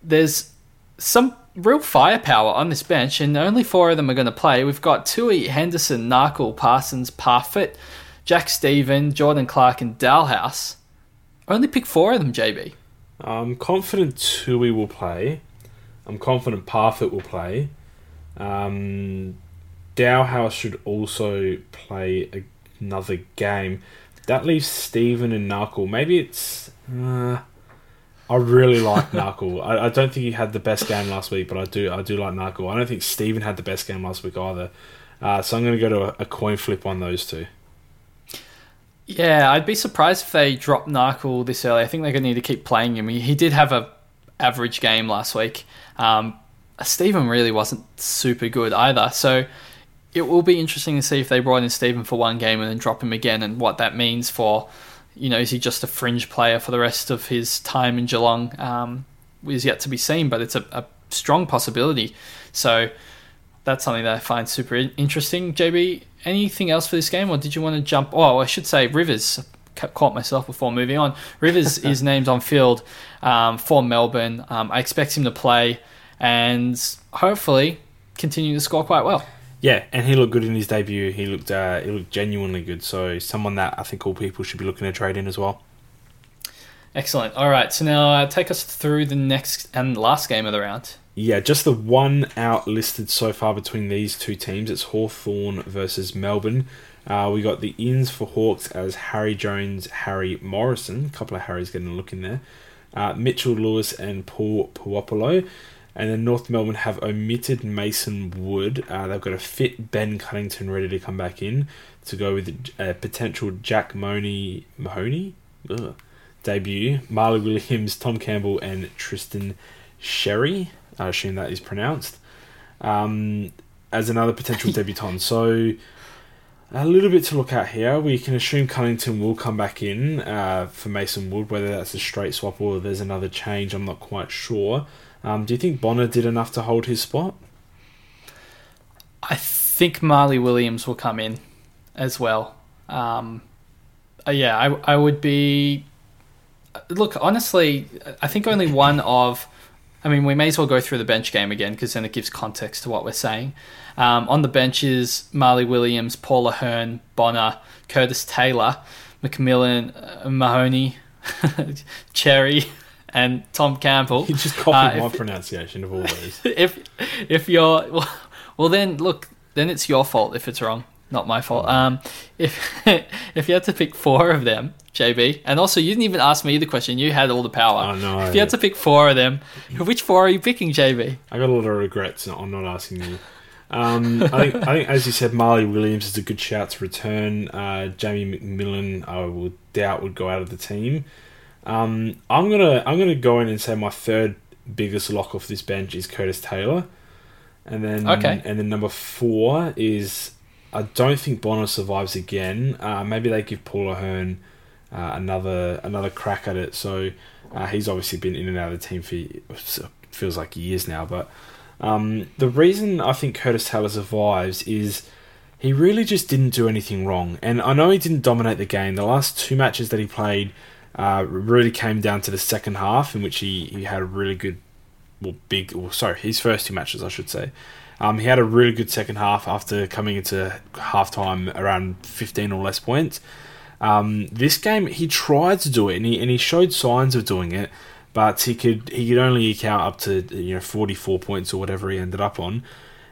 there's some real firepower on this bench, and only four of them are going to play. We've got Tuohy, Henderson, Narkle, Parsons, Parfitt, Jack Steven, Jordan Clark, and Dahlhaus. Only pick four of them, JB. I'm confident Tuohy will play. I'm confident Parfitt will play. Um, Dahlhaus should also play another game. That leaves Steven and Narkle. Maybe it's. Uh, I really like <laughs> Narkle. I, I don't think he had the best game last week, but I do I do like Narkle. I don't think Steven had the best game last week either. Uh, so I'm going to go to a, a coin flip on those two. Yeah, I'd be surprised if they drop Narkle this early. I think they're going to need to keep playing him. He, he did have a average game last week. Um, Steven really wasn't super good either. So it will be interesting to see if they brought in Steven for one game and then drop him again, and what that means for, you know, is he just a fringe player for the rest of his time in Geelong? Um, is yet to be seen, but it's a, a strong possibility. So that's something that I find super interesting. JB, anything else for this game, or did you want to jump? Oh, I should say Rivers. ca- Caught myself before moving on. Rivers <laughs> is named on field um, for Melbourne. Um, I expect him to play and hopefully continue to score quite well. Yeah, and he looked good in his debut. He looked uh, he looked genuinely good. So someone that I think all people should be looking to trade in as well. Excellent. All right, so now uh, take us through the next and last game of the round. Yeah, just the one out listed so far between these two teams. It's Hawthorn versus Melbourne. Uh, we got the ins for Hawks as Harry Jones, Harry Morrison. A couple of Harrys getting a look in there. Uh, Mitchell Lewis and Paul Puopolo. And then North Melbourne have omitted Mason Wood. Uh, they've got a fit Ben Cunnington ready to come back in to go with a potential Jack Money, Mahony Ugh. debut. Marley Williams, Tom Campbell, and Tristan Xerri. I assume that is pronounced. Um, as another potential <laughs> debutant. So a little bit to look at here. We can assume Cunnington will come back in uh, for Mason Wood. Whether that's a straight swap or there's another change, I'm not quite sure. Um, do you think Bonar did enough to hold his spot? I think Marley Williams will come in as well. Um, uh, yeah, I, I would be. Look, honestly, I think only <coughs> one of. I mean, we may as well go through the bench game again because then it gives context to what we're saying. Um, on the benches, Marley Williams, Paul Ahern, Bonar, Curtis Taylor, Macmillan, uh, Mahony, <laughs> Cherry, and Tom Campbell. You just copied Uh, my if- pronunciation of all <laughs> those. if if you're well, well then look then it's your fault if it's wrong not my fault um if <laughs> if you had to pick four of them jb and also you didn't even ask me the question you had all the power Oh, no. if you had to pick four of them which four are you picking jb I got a lot of regrets on not asking you. Um, I think, I think, as you said, Marley Williams is a good shout to return. Uh, Jamie Macmillan, I would doubt would go out of the team. Um, I'm gonna I'm gonna go in and say my third biggest lock off this bench is Curtis Taylor, and then Okay. and then number four is I don't think Bonar survives again. Uh, maybe they give Paul Ahern uh, another another crack at it. So uh, he's obviously been in and out of the team for feels like years now, but. Um, the reason I think Curtis Taylor survives is he really just didn't do anything wrong. And I know he didn't dominate the game. The last two matches that he played uh, really came down to the second half, in which he, he had a really good well, big, well, sorry, his first two matches, I should say. Um, he had a really good second half after coming into halftime around 15 or less points. Um, this game, he tried to do it and he, and he showed signs of doing it, but he could he could only eke out up to you know 44 points or whatever he ended up on,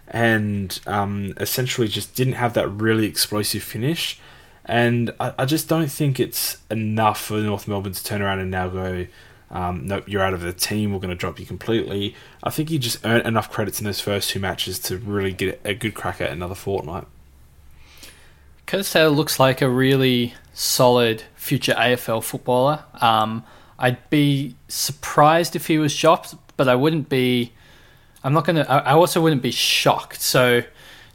and um, essentially just didn't have that really explosive finish. And I, I just don't think it's enough for North Melbourne to turn around and now go, um, nope, you're out of the team. We're going to drop you completely. I think he just earned enough credits in those first two matches to really get a good crack at another fortnight. Curtis Taylor looks like a really solid future AFL footballer. Um, I'd be surprised if he was dropped, but I wouldn't be. I'm not gonna. I also wouldn't be shocked. So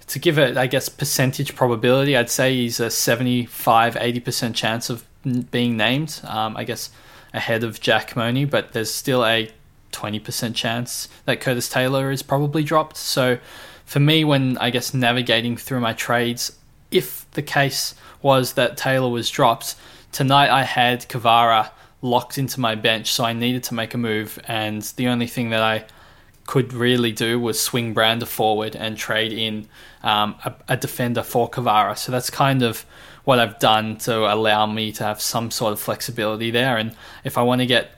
to give it, I guess, percentage probability, I'd say he's a 75, 80% chance of being named. Um, I guess ahead of Jack Monie, but there's still a 20% chance that Curtis Taylor is probably dropped. So for me, when I guess navigating through my trades, if the case was that Taylor was dropped, tonight I had Kavara locked into my bench, so I needed to make a move, and the only thing that I could really do was swing Brander forward and trade in um, a, a, defender for Kavara. So that's kind of what I've done to allow me to have some sort of flexibility there. And if I want to get,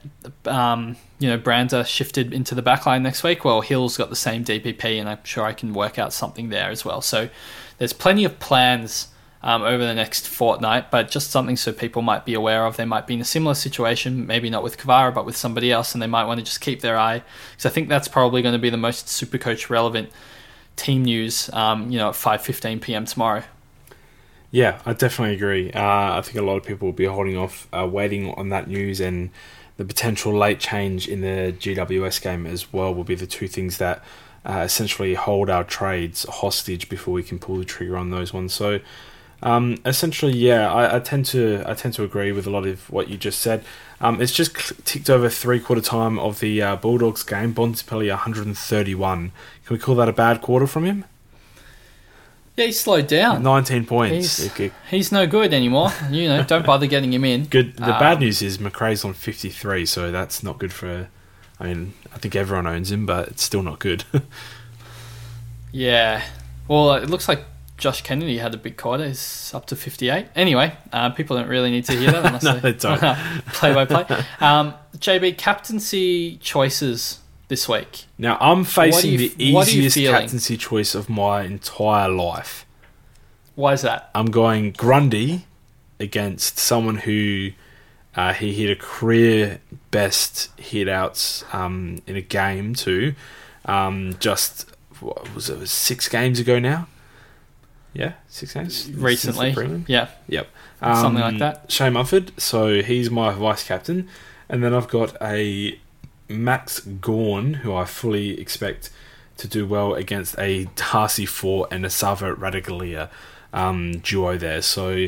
um, you know, Brander shifted into the backline next week, well, Hill's got the same DPP, and I'm sure I can work out something there as well. So there's plenty of plans um, over the next fortnight, but just something so people might be aware of. They might be in a similar situation, maybe not with Kavara, but with somebody else, and they might want to just keep their eye. Because I think that's probably going to be the most Supercoach relevant team news, um, you know, at 5.15 p.m. tomorrow. Yeah, I definitely agree. Uh, I think a lot of people will be holding off, uh, waiting on that news and the potential late change in the GWS game as well will be the two things that uh, essentially hold our trades hostage before we can pull the trigger on those ones. So um, essentially, yeah, I, I, tend to I tend to agree with a lot of what you just said. Um, it's just ticked over three quarter time of the uh, Bulldogs game. Bontempelli 131. Can we call that a bad quarter from him? Yeah, he slowed down. 19 points. He's, he's no good anymore. You know, don't bother getting him in. Good. The um, bad news is Macrae's on 53, so that's not good for. I mean, I think everyone owns him, but it's still not good. <laughs> yeah. Well, it looks like Josh Kennedy had a big quarter. He's up to 58. Anyway, uh, people don't really need to hear that <laughs> unless no, they, don't. <laughs> play by play. Um, JB, captaincy choices this week. Now, I'm facing you, the easiest captaincy choice of my entire life. Why is that? I'm going Grundy against someone who uh, he hit a career best hit outs um, in a game too. Um, just what was it six games ago now? Yeah, six games recently. Yeah, yep, um, something like that. Shane Mumford. So he's my vice captain, and then I've got a Max Gawn, who I fully expect to do well against a Darcy Fort and a Sava Ratugolea um, duo there. So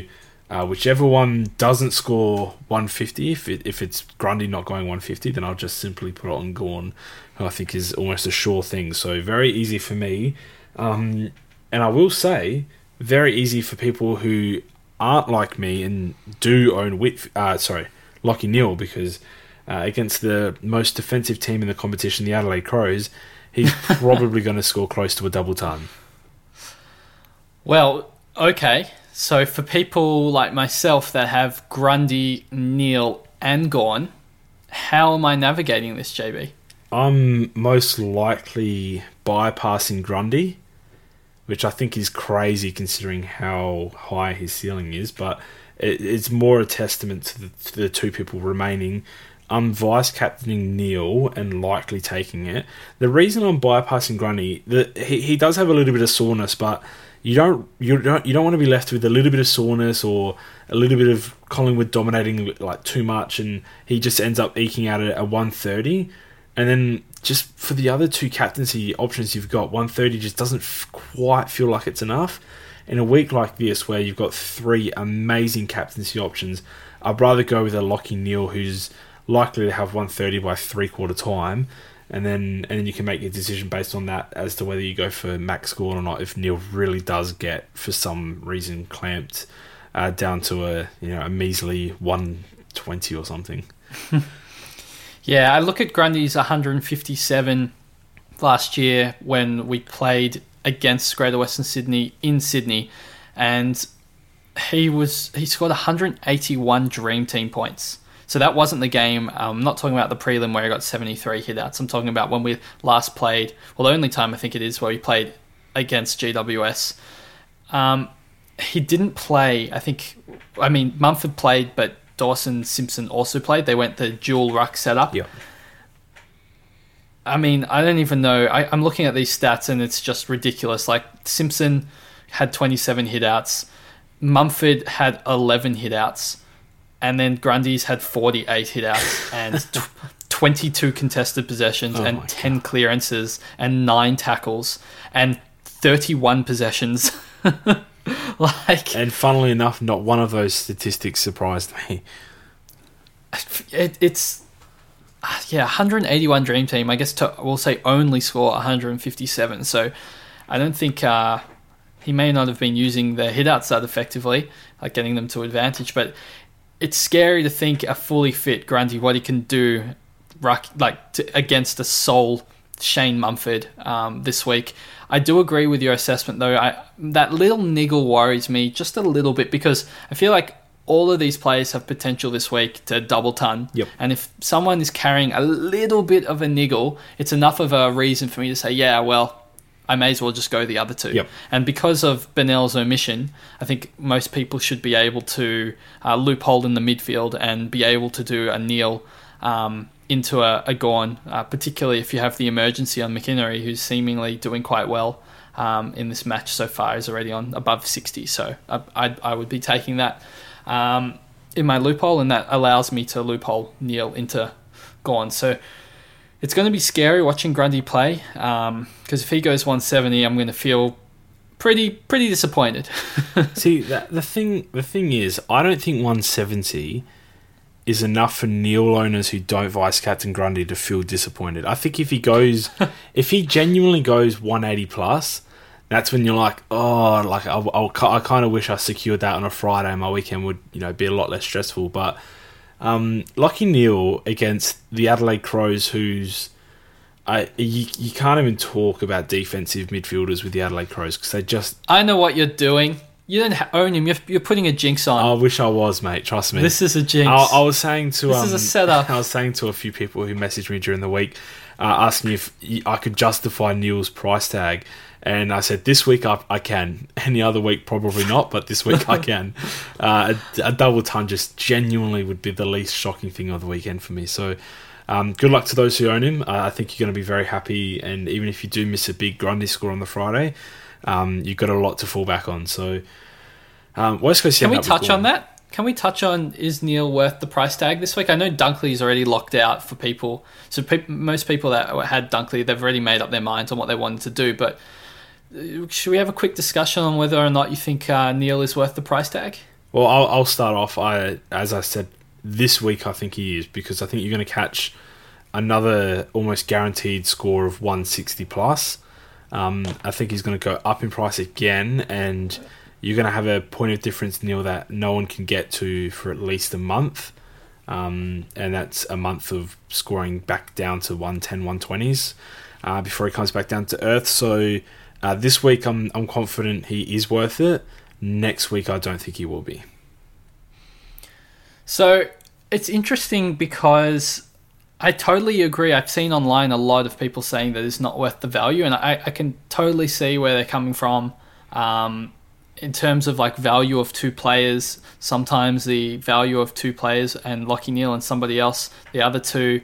uh, whichever one doesn't score 150, if it, if it's Grundy not going 150, then I'll just simply put it on Gawn, who I think is almost a sure thing. So very easy for me. Um, and I will say, very easy for people who aren't like me and do own Whit. Uh, sorry, Lachie Neale because uh, against the most defensive team in the competition, the Adelaide Crows, he's <laughs> probably going to score close to a double ton. Well, okay. So for people like myself that have Grundy, Neale, and Gawn, how am I navigating this, JB? I'm most likely bypassing Grundy which I think is crazy considering how high his ceiling is. But it, it's more a testament to the, to the two people remaining. I'm vice captaining Neale and likely taking it. The reason I'm bypassing Grundy, he he does have a little bit of soreness, but you don't you don't you don't want to be left with a little bit of soreness or a little bit of Collingwood dominating like too much, and he just ends up eking out a, a 130. And then just for the other two captaincy options you've got, 130 just doesn't f- quite feel like it's enough. In a week like this, where you've got three amazing captaincy options, I'd rather go with a Lachie Neale who's likely to have 130 by three quarter time, and then and then you can make your decision based on that as to whether you go for max score or not. If Neale really does get for some reason clamped uh, down to a you know a measly 120 or something. <laughs> Yeah, I look at Grundy's 157 last year when we played against Greater Western Sydney in Sydney, and he was he scored 181 Dream Team points. So that wasn't the game. I'm not talking about the prelim where he got 73 hitouts. I'm talking about when we last played. Well, the only time I think it is where we played against GWS. Um, he didn't play. I think. I mean, Mumford played, but Dawson Simpson also played. They went the dual ruck setup. Yep. I mean, I don't even know. I, I'm looking at these stats and it's just ridiculous. Like Simpson had 27 hitouts, Mumford had 11 hitouts, and then Grundy's had 48 hitouts <laughs> and tw- 22 contested possessions Oh and 10 clearances and nine tackles and 31 possessions. <laughs> <laughs> like And funnily enough, not one of those statistics surprised me. it, it's uh, yeah 181 dream team i guess to, we'll say only score 157 so i don't think uh, he may not have been using the hitouts that effectively like getting them to advantage but it's scary to think a fully fit grundy what he can do like to, against a sole shane mumford um, this week i do agree with your assessment though I, that little niggle worries me just a little bit because i feel like all of these players have potential this week to double ton. Yep. And if someone is carrying a little bit of a niggle, it's enough of a reason for me to say, yeah, well, I may as well just go the other two. Yep. And because of Benell's omission, I think most people should be able to uh, loophole in the midfield and be able to do a Neale um, into a, a Gawn, uh, particularly if you have the emergency on McInnery, who's seemingly doing quite well um, in this match so far. He's already on above 60, so I, I, I would be taking that um, in my loophole, and that allows me to loophole Neale into Gawn. So it's going to be scary watching Grundy play because if he goes 170, I'm going to feel pretty pretty disappointed. <laughs> See, the thing the thing is, I don't think 170 is enough for Neale owners who don't vice captain Grundy to feel disappointed. I think if he goes, <laughs> if he genuinely goes 180 plus, that's when you're like, oh, like I'll, I'll, I kind of wish I secured that on a Friday. My weekend would, you know, be a lot less stressful. But um, Lachie Neale against the Adelaide Crows, who's I you, you can't even talk about defensive midfielders with the Adelaide Crows because they just. I know what you're doing. You don't own him. You're, you're putting a jinx on. I wish I was, mate. Trust me. this is a jinx. I, I was saying to This um, is a setup. <laughs> I was saying to a few people who messaged me during the week, uh, asking if I could justify Neale's price tag, and I said this week I, I can. <laughs> Any other week probably not, but this week I <laughs> can. Uh, a, a double ton just genuinely would be the least shocking thing of the weekend for me. So. Um, good luck to those who own him. Uh, I think you're going to be very happy, and even if you do miss a big Grundy score on the Friday, um, you've got a lot to fall back on. So, um, West Coast. Can we ended up with touch on that? Can we touch on is Neale worth the price tag this week? I know Dunkley's already locked out for people. So pe- most people that had Dunkley, they've already made up their minds on what they wanted to do. But uh, should we have a quick discussion on whether or not you think uh, Neale is worth the price tag? Well, I'll, I'll start off. I, as I said, this week I think he is because I think you're going to catch another almost guaranteed score of 160 plus. Um, I think he's going to go up in price again, and you're going to have a point of difference, Neale, that no one can get to for at least a month. Um, and that's a month of scoring back down to 110, 120s uh, before he comes back down to earth. So uh, this week I'm, I'm confident he is worth it. Next week I don't think he will be. So it's interesting because I totally agree. I've seen online a lot of people saying that it's not worth the value, and I, I can totally see where they're coming from. Um, in terms of like value of two players, sometimes the value of two players and Lachie Neale and somebody else, the other two,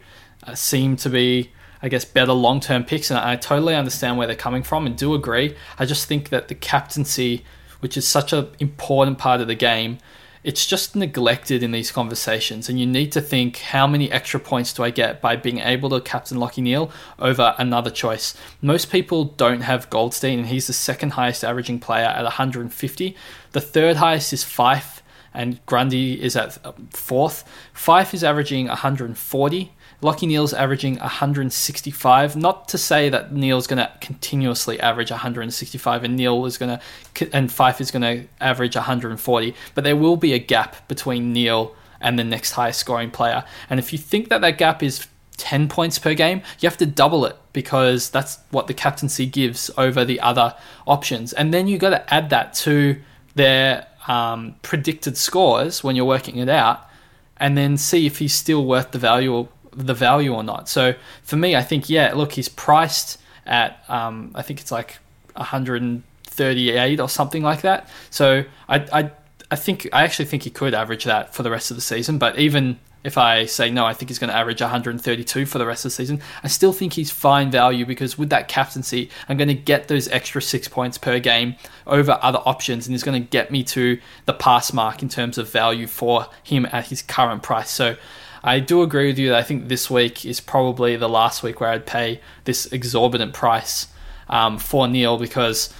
uh, seem to be, I guess, better long term picks. And I totally understand where they're coming from and do agree. I just think that the captaincy, which is such an important part of the game, it's just neglected in these conversations. And you need to think how many extra points do I get by being able to captain Lachie Neale over another choice? Most people don't have Goldstein, and he's the second highest averaging player at 150. The third highest is Fyfe, and Grundy is at fourth. Fyfe is averaging 140. Lachie Neale's averaging 165. Not to say that Neale's going to continuously average 165 and Neale is going to and Fyfe is going to average 140, but there will be a gap between Neale and the next highest scoring player. And if you think that that gap is 10 points per game, you have to double it because that's what the captaincy gives over the other options. And then you got to add that to their um, predicted scores when you're working it out and then see if he's still worth the value the value or not. So for me, I think yeah, look, he's priced at um, I think it's like 138 or something like that. So I, I I think I actually think he could average that for the rest of the season. But even if I say no, I think he's going to average 132 for the rest of the season. I still think he's fine value because with that captaincy, I'm going to get those extra six points per game over other options, and he's going to get me to the pass mark in terms of value for him at his current price. So I do agree with you that I think this week is probably the last week where I'd pay this exorbitant price um, for Neale because,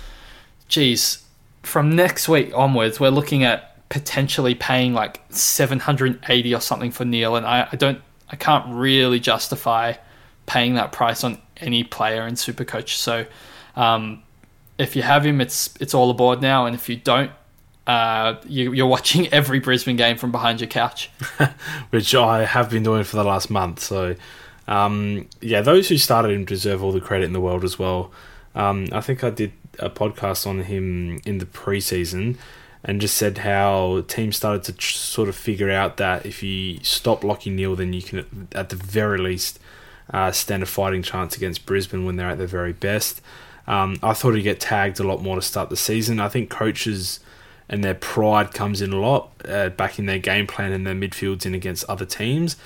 geez, from next week onwards, we're looking at potentially paying like 780 or something for Neale, and I, I don't, I can't really justify paying that price on any player in Supercoach. So, um, if you have him, it's it's all aboard now, and if you don't, uh, you, are watching <laughs> every Brisbane game from behind your couch, <laughs> which I have been doing for the last month. So, um, yeah, those who started him deserve all the credit in the world as well. Um, I think I did a podcast on him in the preseason and just said how teams started to tr- sort of figure out that if you stop Lachie Neale, then you can, at the very least, uh, stand a fighting chance against Brisbane when they're at their very best. Um, I thought he'd get tagged a lot more to start the season. I think coaches and their pride comes in a lot, uh, backing their game plan and their midfields in against other teams.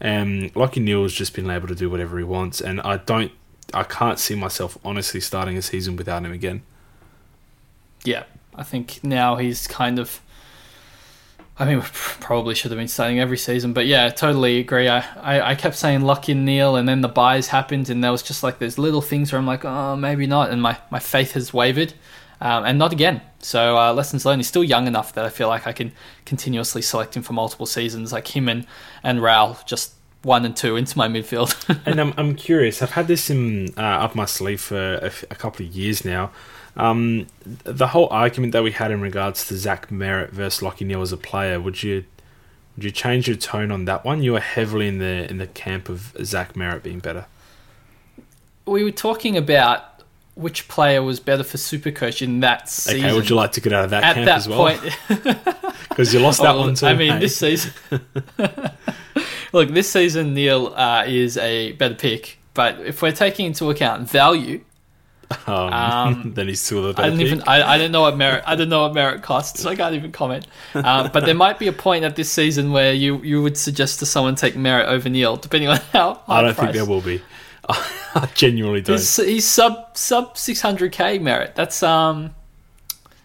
And Lachie Neale has just been able to do whatever he wants, and I don't, I can't see myself honestly starting a season without him again. Yeah, I think now he's kind of. I mean, we probably should have been starting every season, but yeah, totally agree. I, I, I kept saying Lachie Neale, and then the buys happened, and there was just like those little things where I'm like, oh, maybe not, and my, my faith has wavered, um, and not again. So uh, lessons learned. He's still young enough that I feel like I can continuously select him for multiple seasons, like him and and Raul, just one and two into my midfield. <laughs> and I'm I'm curious. I've had this in uh, up my sleeve for a, a couple of years now. Um, the whole argument that we had in regards to Zach Merrett versus Lachie Neale as a player, would you would you change your tone on that one? You were heavily in the in the camp of Zach Merrett being better. We were talking about which player was better for Supercoach in that season. Okay, would you like to get out of that At camp that as well? Because <laughs> you lost that one too. I mean, hey? this season. <laughs> Look, this season Neale uh, is a better pick, but if we're taking into account value, um, um, <laughs> then he's still the better I didn't even. I, I didn't know what Merrett. I didn't know what Merrett costs. So I can't even comment. Um, but there might be a point at this season where you you would suggest to someone take Merrett over Neale, depending on how. I don't price. think there will be. <laughs> I genuinely don't. He's, he's sub sub six hundred k Merrett. That's um,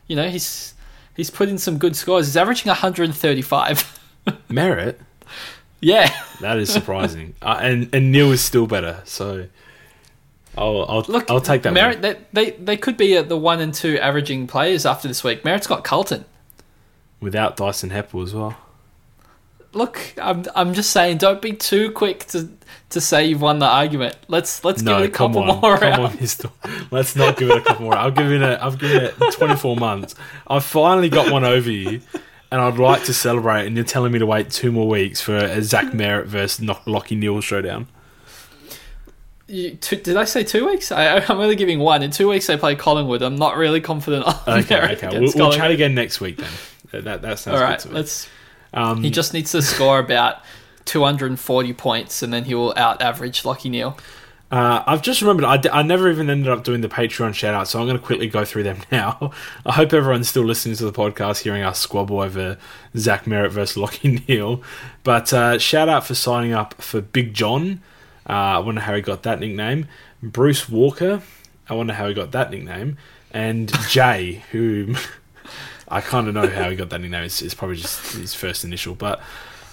you know he's he's put in some good scores. He's averaging one hundred and thirty five. <laughs> Merrett. Yeah, that is surprising. <laughs> uh, and and Neale is still better. So I'll, I'll look. I'll take that. Merrett, they, they they could be at the one and two averaging players after this week. Merrett's got Carlton without Dyson Heppell as well. Look, I'm I'm just saying, don't be too quick to to say you've won the argument. Let's let's no, give it a couple on, more come rounds. On, let's not give it a couple more. I'll give it I've given it 24 months. I've finally got one over you, and I'd like to celebrate. And you're telling me to wait two more weeks for a Zach Merrett versus Lachie Neale showdown. You, two, did I say two weeks? I, am only giving one. In two weeks, they play Collingwood. I'm not really confident. On okay, <laughs> okay. We'll, we'll, chat again next week then. That that sounds all right. Let's. Um, he just needs to score about 240 points, and then he will out average Lachie Neale. Uh, I've just remembered I, d- I never even ended up doing the Patreon shout out, so I'm going to quickly go through them <laughs> now. I hope everyone's still listening to the podcast, hearing us squabble over Zach Merrett versus Lachie <laughs> Neale. But uh, shout out for signing up for Big John. Uh, I wonder how he got that nickname. Bruce Walker. I wonder how he got that nickname. And <laughs> Jay, who I kind of know how he got that nickname. It's, it's probably just his first initial. But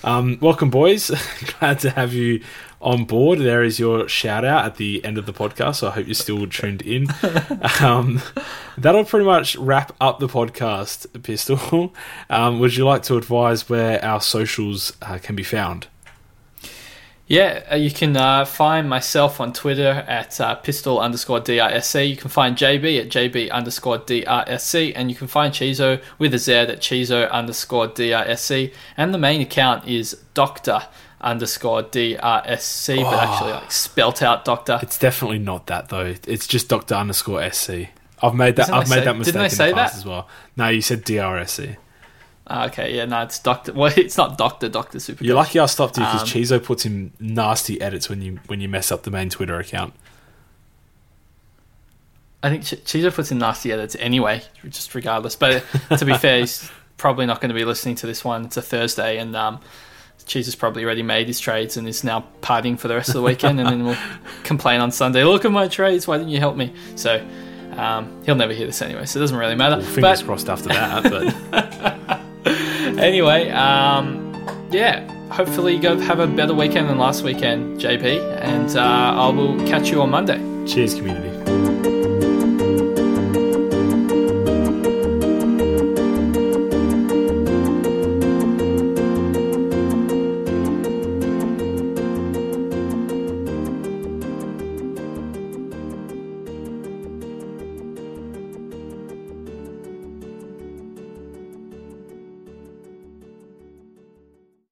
um, welcome, boys. <laughs> Glad to have you on board. There is your shout out at the end of the podcast. So I hope you're still tuned in. <laughs> Um, that'll pretty much wrap up the podcast, Pistol. <laughs> Um, would you like to advise where our socials uh, can be found? Yeah, uh, you can uh, find myself on Twitter at uh, pistol underscore DRSC. You can find JB at JB underscore DRSC. And you can find Chizo with a Z at Chizo underscore DRSC. And the main account is Doctor underscore DRSC, but actually like spelt out Doctor. It's definitely not that though. It's just Doctor underscore SC. I've made that. I've made say- that mistake didn't I in the past that? as well. No, you said DRSC. Ah, okay, yeah, no, it's Doctor. Well, <laughs> it's not Doctor. Doctor Super. You're lucky I stopped you because Um, Chizo puts in nasty edits when you when you mess up the main Twitter account. I think Ch- Chizo puts in nasty edits anyway, just regardless. But to be fair, he's <laughs> probably not going to be listening to this one. It's a Thursday, and um, Chizo's probably already made his trades and is now partying for the rest of the weekend, and then we'll complain on Sunday. Look at my trades. Why didn't you help me? So um, he'll never hear this anyway, so it doesn't really matter. Well, fingers but crossed after that, but <laughs> <laughs> anyway, um, yeah. Hopefully, you go have a better weekend than last weekend, JP, and uh, I will catch you on Monday. cheers, community.